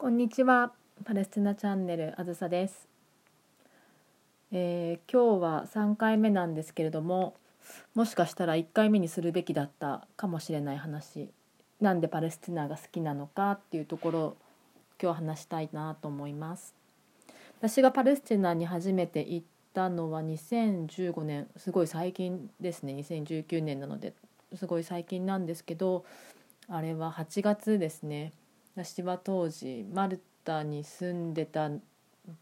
こんにちは。パレスチナチャンネルあずさです、えー今日は3回目なんですけれどももしかしたら1回目にするべきだったかもしれない話なんでパレスチナが好きなのかっていうところ今日話したいなと思います。私がパレスチナに初めて行ったのは2015年すごい最近ですね。2019年なのですごい最近なんですけどあれは8月ですね。私は当時マルタに住んでたん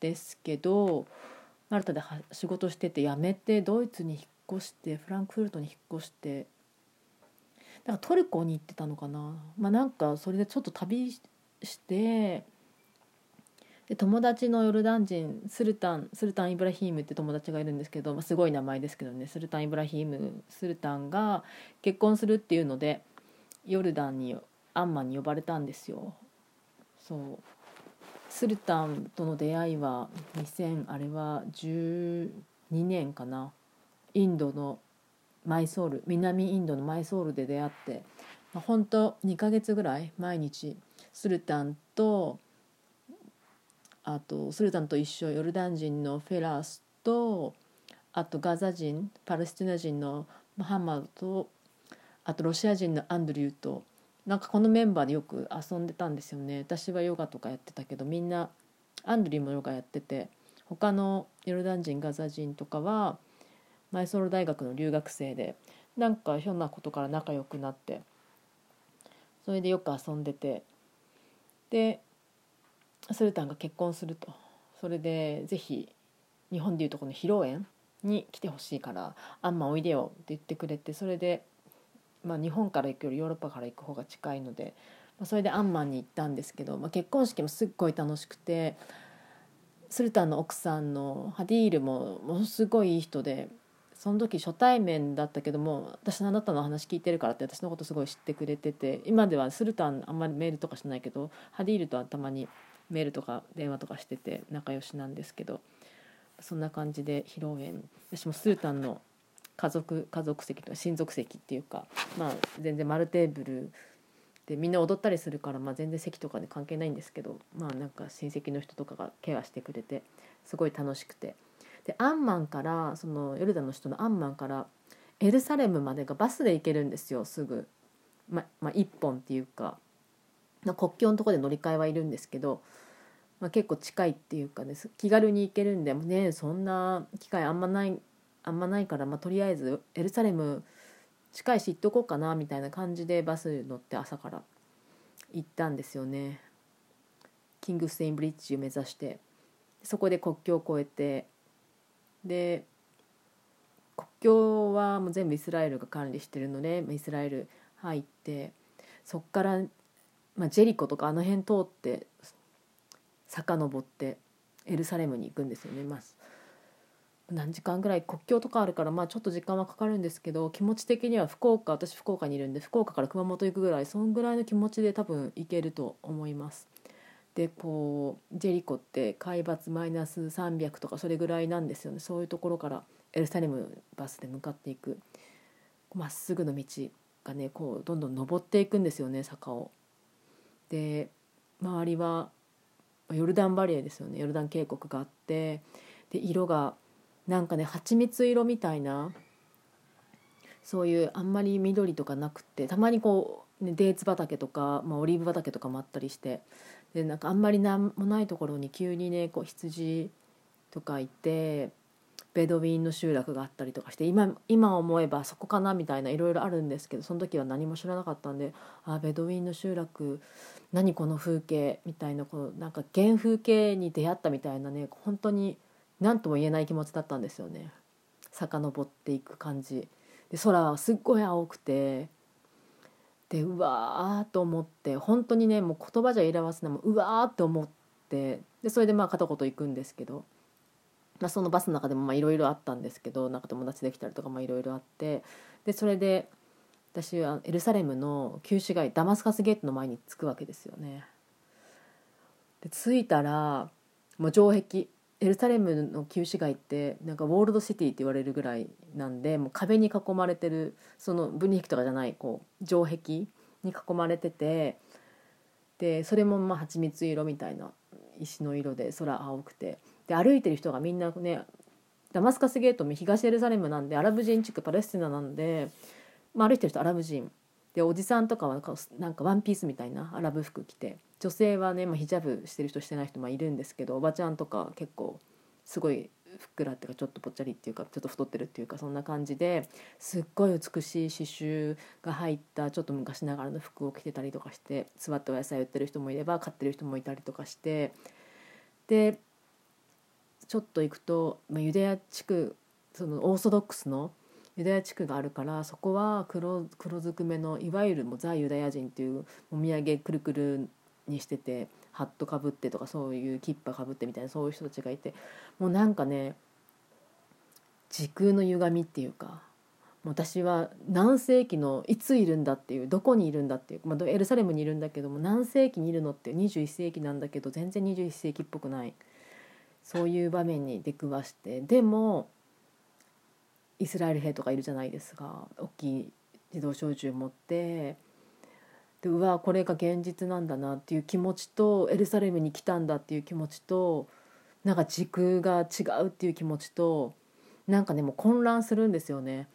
ですけどマルタで仕事してて辞めてドイツに引っ越してフランクフルトに引っ越してだからトルコに行ってたのかな。まあなんかそれでちょっと旅ししてで友達のヨルダン人スルタンスルタン・イブラヒームって友達がいるんですけど、まあ、すごい名前ですけどね。スルタン・イブラヒームスルタンが結婚するっていうのでヨルダンにアンマンに呼ばれたんですよ。そう。スルタンとの出会いは2000あれは12年かな。インドのマイソール南インドのマイソールで出会って、まあ、ほんと2ヶ月ぐらい毎日スルタンとあとスルタンと一緒ヨルダン人のフェラースとあとガザ人パレスチナ人のマハマドとあとロシア人のアンドリューとなんかこのメンバーでよく遊んでたんですよね。私はヨガとかやってたけどみんなアンドリーもヨガやってて他のヨルダン人ガザ人とかはマイソール大学の留学生でなんかひょんなことから仲良くなってそれでよく遊んでてでスルタンが結婚すると。それでぜひ日本でいうとこの披露宴に来てほしいから「あんまおいでよ」って言ってくれてそれで、まあ、日本から行くよりヨーロッパから行く方が近いので、まあ、それでアンマンに行ったんですけど、まあ、結婚式もすっごい楽しくてスルタンの奥さんのハディールもものすごいいい人でその時初対面だったけども私あなたの話聞いてるからって私のことすごい知ってくれてて今ではスルタンあんまりメールとかしないけどハディールとはたまにメールとか電話とかしてて仲良しなんですけどそんな感じで披露宴私もスルタンの家族家族席とか親族席っていうかまあ全然丸テーブルでみんな踊ったりするから、まあ、全然席とかで関係ないんですけどまあなんか親戚の人とかがケアしてくれてすごい楽しくて。でアンマンからそのヨルダンの人のアンマンからエルサレムまでがバスで行けるんですよすぐ、ままあ、1本っていうか。国境のとこで乗り換えはいるんですけど、まあ、結構近いっていうかね気軽に行けるんでねそんな機会あんまないあんまないから、まあ、とりあえずエルサレム近いし行っとこうかなみたいな感じでバス乗って朝から行ったんですよね。キングステインブリッジを目指して。そこで国境を越えて。で国境はもう全部イスラエルが管理してるのでイスラエル入ってそっから、まあ、ジェリコとかあの辺通って遡ってエルサレムに行くんですよね、まあ、何時間ぐらい国境とかあるから、まあ、ちょっと時間はかかるんですけど気持ち的には福岡私福岡にいるんで福岡から熊本行くぐらいそんぐらいの気持ちで多分行けると思います。でこうジェリコって海抜マイナス300とかそれぐらいなんですよねそういうところからエルサレムバスで向かっていくまっすぐの道がねこうどんどん登っていくんですよね坂を。で周りはヨルダンバレーですよねヨルダン渓谷があってで色がなんかね蜂蜜色みたいなそういうあんまり緑とかなくてたまにこう、ね、デーツ畑とか、まあ、オリーブ畑とかもあったりしてでなんかあんまり何もないところに急にねこう羊とかいてベドウィンの集落があったりとかして今今思えばそこかなみたいないろいろあるんですけどその時は何も知らなかったんであベドウィンの集落何この風景みたいなこうなんか原風景に出会ったみたいなね本当に何とも言えない気持ちだったんですよね。遡っていく感じ。で空はすっごい青くてでうわーと思って本当にねもう言葉じゃ表すのもうわーって思ってでそれでまあ片言行くんですけど、まあ、そのバスの中でもいろいろあったんですけどなんか友達できたりとかいろいろあってでそれで私はエルサレムの旧市街ダマスカスゲートの前に着くわけですよね。で着いたらもう城壁。エルサレムの旧市街ってなんかウォールドシティって言われるぐらいなんでもう壁に囲まれてるその分離壁とかじゃないこう城壁に囲まれててでそれもまあ蜂蜜色みたいな石の色で空青くて。で歩いてる人がみんなねダマスカスゲートも東エルサレムなんでアラブ人地区パレスチナなんで、まあ、歩いてる人アラブ人でおじさんとかはなんかワンピースみたいなアラブ服着て女性はね、まあ、ヒジャブしてる人してない人もいるんですけどおばちゃんとか結構すごいふっくらっていうかちょっとぽっちゃりっていうかちょっと太ってるっていうかそんな感じですっごい美しい刺繍が入ったちょっと昔ながらの服を着てたりとかして座ってお野菜売ってる人もいれば買ってる人もいたりとかしてでちょっと行くと、まあ、ユダヤ地区そのオーソドックスのユダヤ地区があるからそこは黒黒ずくめのいわゆるもうザ・ユダヤ人っていうお土産くるくるにしててハットかぶってとかそういうキッパかぶってみたいなそういう人たちがいてもうなんかね時空の歪みっていうか私は何世紀のいついるんだっていうどこにいるんだっていう、まあ、エルサレムにいるんだけども何世紀にいるのって21世紀なんだけど全然21世紀っぽくない。そういう場面に出くわしてでもイスラエル兵とかいるじゃないですか大きい自動小銃持ってでうわこれが現実なんだなっていう気持ちとエルサレムに来たんだっていう気持ちとなんか時空が違うっていう気持ちとなんかねもう混乱するんですよね。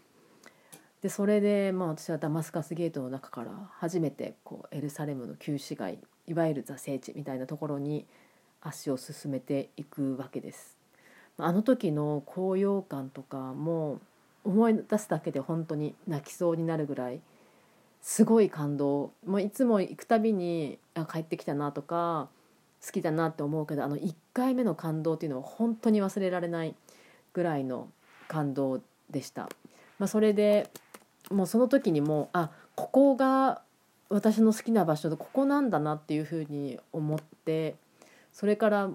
でそれで、まあ、私はダマスカスゲートの中から初めてこうエルサレムの旧市街いわゆるザ聖地みたいなところに足を進めていくわけです。あの時の高揚感とかも思い出すだけで本当に泣きそうになるぐらいすごい感動もういつも行くたびにあ帰ってきたなとか好きだなって思うけどあの1回目の感動っていうのは本当に忘れられないぐらいの感動でした。まあ、それでもうその時にもあここが私の好きな場所でここなんだなっていうふうに思ってそれから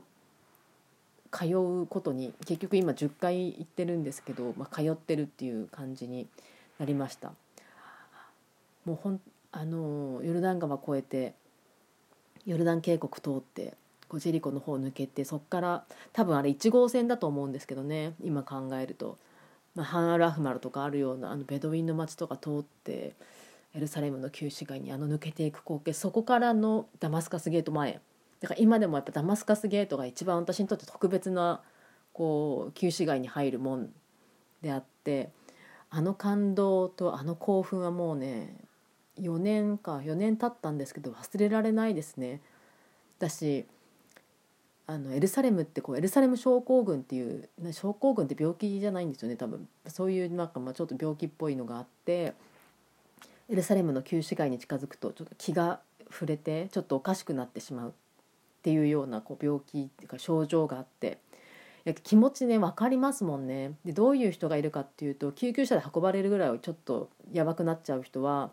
通うことに結局今10回行ってるんですけど、まあ、通ってるっていう感じになりました。もうほんあのヨルダン川越えてヨルダン渓谷通ってこうジェリコの方抜けてそこから多分あれ1号線だと思うんですけどね今考えると、まあ、ハンアル・アフマルとかあるようなあのベドウィンの街とか通ってエルサレムの旧市街にあの抜けていく光景そこからのダマスカスゲート前だから今でもやっぱダマスカスゲートが一番私にとって特別なこう旧市街に入るもんであってあの感動とあの興奮はもうね4年か4年経ったんですけど忘れられないですね。だしあのエルサレムってこうエルサレム症候群っていう症候群って病気じゃないんですよね多分そういうなんかまあちょっと病気っぽいのがあってエルサレムの旧市街に近づくとちょっと気が触れてちょっとおかしくなってしまうっていうようなこう病気っていうか症状があって気持ちね分かりますもんね。でどういう人がいるかっていうと救急車で運ばれるぐらいちょっとやばくなっちゃう人は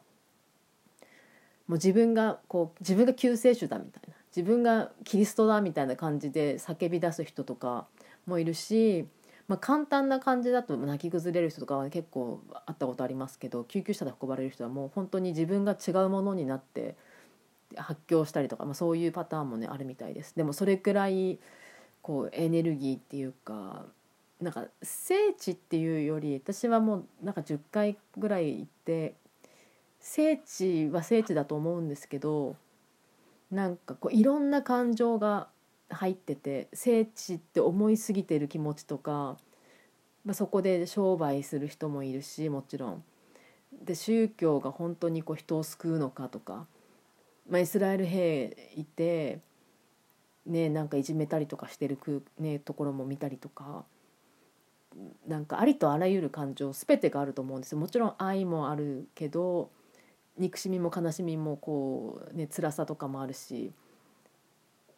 もう自分がこう自分が救世主だみたいな。自分がキリストだみたいな感じで叫び出す人とかもいるし、まあ、簡単な感じだと泣き崩れる人とかは結構会ったことありますけど救急車で運ばれる人はもう本当に自分が違うものになって発狂したりとか、まあ、そういうパターンもねあるみたいです。でもそれくらいこうエネルギーっていうかなんか聖地っていうより私はもうなんか10回ぐらい行って聖地は聖地だと思うんですけどなんかこういろんな感情が入ってて聖地って思いすぎてる気持ちとか、まあ、そこで商売する人もいるしもちろん。で宗教が本当にこう人を救うのかとか、まあ、イスラエル兵いて、ね、なんかいじめたりとかしてる、ね、ところも見たりとか。なんかありとあらゆる感情全てがあると思うんですよ。もちろん愛もあるけど憎しみも悲しみもこうね辛さとかもあるし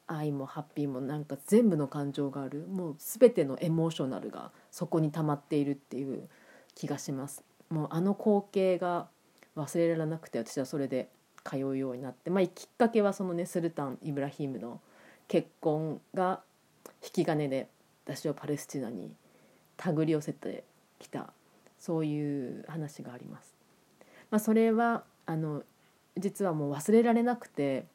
愛もハッピーもなんか全部の感情がある。もう全てのエモーショナルがそこに溜まっているっていう気がします。もうあの光景が忘れられなくて私はそれで。通うようになって、まあ、きっかけはそのねスルタン・イブラヒームの結婚が引き金で私をパレスチナに手繰り寄せてきたそういう話があります。まあ、それはあの実はもう忘れられなくて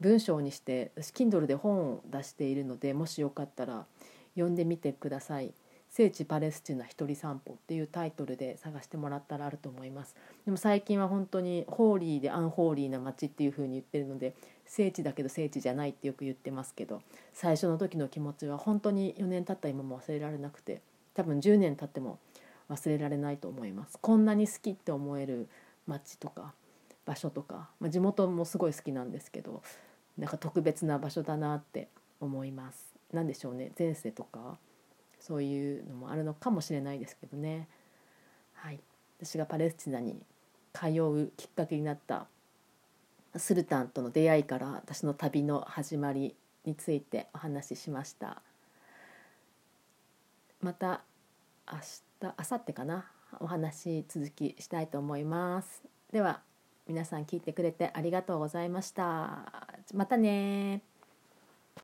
文章にして私 Kindle で本を出しているのでもしよかったら読んでみてください。聖地パレスチナ一人散歩っていうタイトルで探してもらったらあると思います。でも最近は本当にホーリーでアンホーリーな街っていう風に言ってるので聖地だけど聖地じゃないってよく言ってますけど最初の時の気持ちは本当に4年経った今も忘れられなくて多分10年経っても忘れられないと思います。こんなに好きって思える街とか場所とか、まあ、地元もすごい好きなんですけどなんか特別な場所だなって思います。何でしょうね前世とか。そういうのもあるのかもしれないですけどね。はい。私がパレスチナに通うきっかけになったスルタンとの出会いから私の旅の始まりについてお話ししました。また明日明後日かな？お話続きしたいと思います。では皆さん聞いてくれてありがとうございました。またね